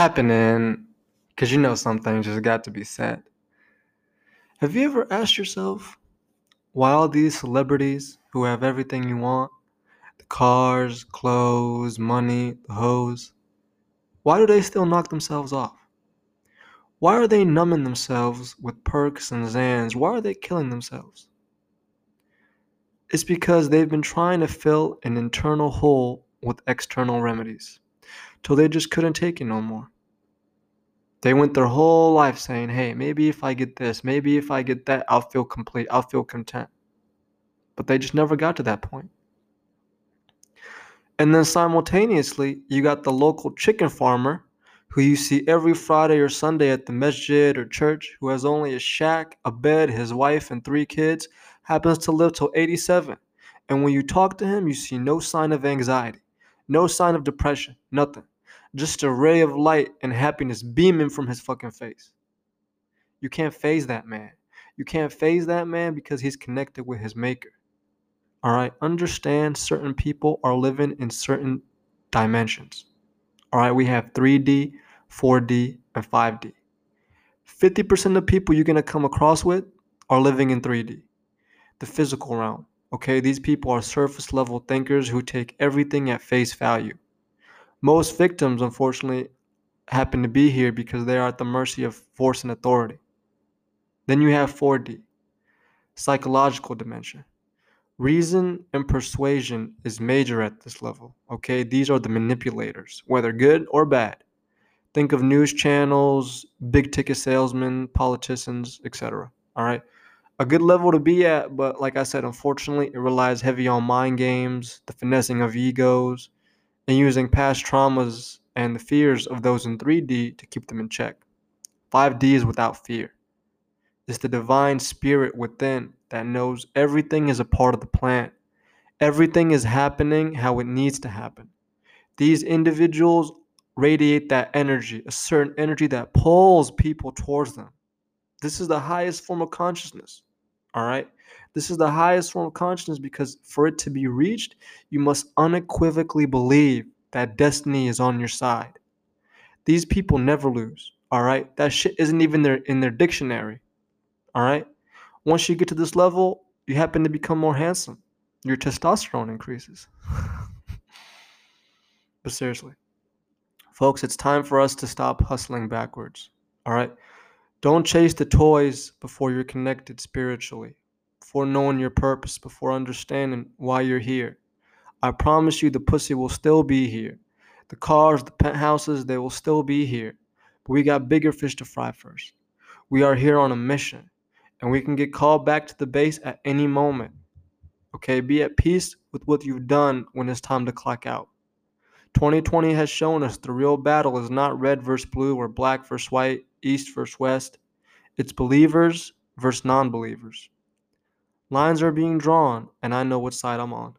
tapping in because you know something just got to be said. Have you ever asked yourself why all these celebrities who have everything you want the cars, clothes, money, the hoes why do they still knock themselves off? Why are they numbing themselves with perks and Xans? Why are they killing themselves? It's because they've been trying to fill an internal hole with external remedies till they just couldn't take it no more. They went their whole life saying, hey, maybe if I get this, maybe if I get that, I'll feel complete, I'll feel content. But they just never got to that point. And then simultaneously, you got the local chicken farmer who you see every Friday or Sunday at the masjid or church who has only a shack, a bed, his wife, and three kids, happens to live till 87. And when you talk to him, you see no sign of anxiety, no sign of depression, nothing just a ray of light and happiness beaming from his fucking face. You can't faze that man. You can't faze that man because he's connected with his maker. All right, understand certain people are living in certain dimensions. All right, we have 3D, 4D, and 5D. 50% of people you're going to come across with are living in 3D, the physical realm. Okay, these people are surface level thinkers who take everything at face value. Most victims, unfortunately, happen to be here because they are at the mercy of force and authority. Then you have 4D, psychological dimension. Reason and persuasion is major at this level. Okay, these are the manipulators, whether good or bad. Think of news channels, big ticket salesmen, politicians, etc. All right, a good level to be at, but like I said, unfortunately, it relies heavy on mind games, the finessing of egos, and using past traumas and the fears of those in 3D to keep them in check. 5D is without fear. It's the divine spirit within that knows everything is a part of the plan. Everything is happening how it needs to happen. These individuals radiate that energy, a certain energy that pulls people towards them. This is the highest form of consciousness. All right. This is the highest form of consciousness because for it to be reached, you must unequivocally believe that destiny is on your side. These people never lose. All right. That shit isn't even there in their dictionary. All right. Once you get to this level, you happen to become more handsome. Your testosterone increases. but seriously, folks, it's time for us to stop hustling backwards. All right. Don't chase the toys before you're connected spiritually, before knowing your purpose, before understanding why you're here. I promise you the pussy will still be here. The cars, the penthouses, they will still be here. But we got bigger fish to fry first. We are here on a mission, and we can get called back to the base at any moment. Okay, be at peace with what you've done when it's time to clock out. 2020 has shown us the real battle is not red versus blue or black versus white, east versus west. It's believers versus non believers. Lines are being drawn, and I know what side I'm on.